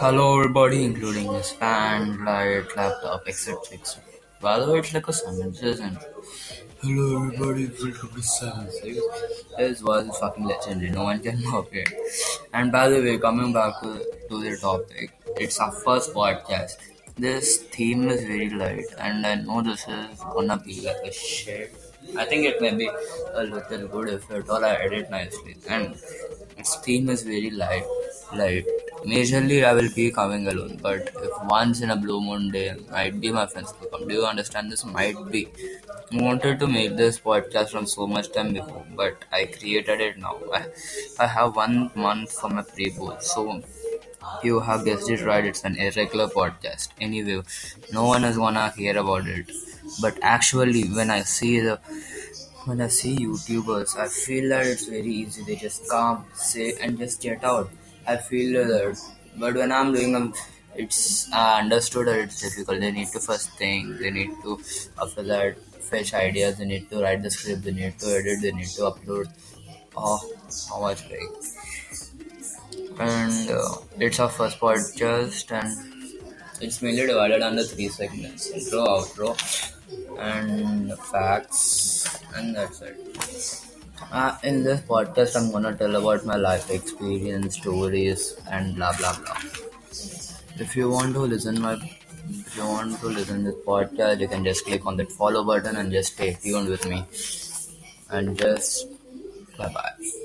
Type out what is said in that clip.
Hello everybody, including his fan, light, laptop, etc. etc. By the way, it's like a summons, isn't it? Hello everybody, welcome to Six. This was fucking legendary, no one can mock it. And by the way, coming back to, to the topic, it's our first podcast. This theme is very light, and I know this is gonna be like a shit. I think it may be a little good if at all I edit nicely. And its theme is very light. Light. Majorly, I will be coming alone, but if once in a blue moon day, might be my friends will come. Do you understand this? Might be. I wanted to make this podcast from so much time before, but I created it now. I, I have one month for my pre-bowl, so you have guessed it right, it's an irregular podcast. Anyway, no one is gonna hear about it. But actually, when I see the when I see YouTubers, I feel that it's very easy. They just come, say, and just get out. I feel that. But when I'm doing them, it's I understood that it's difficult. They need to first think. They need to after that fetch ideas. They need to write the script. They need to edit. They need to upload. Oh, how much like and uh, it's our first podcast and it's mainly divided under three segments intro outro and facts and that's it uh, in this podcast i'm gonna tell about my life experience stories and blah blah blah. If you want to listen my if you want to listen this podcast you can just click on that follow button and just stay tuned with me. And just bye bye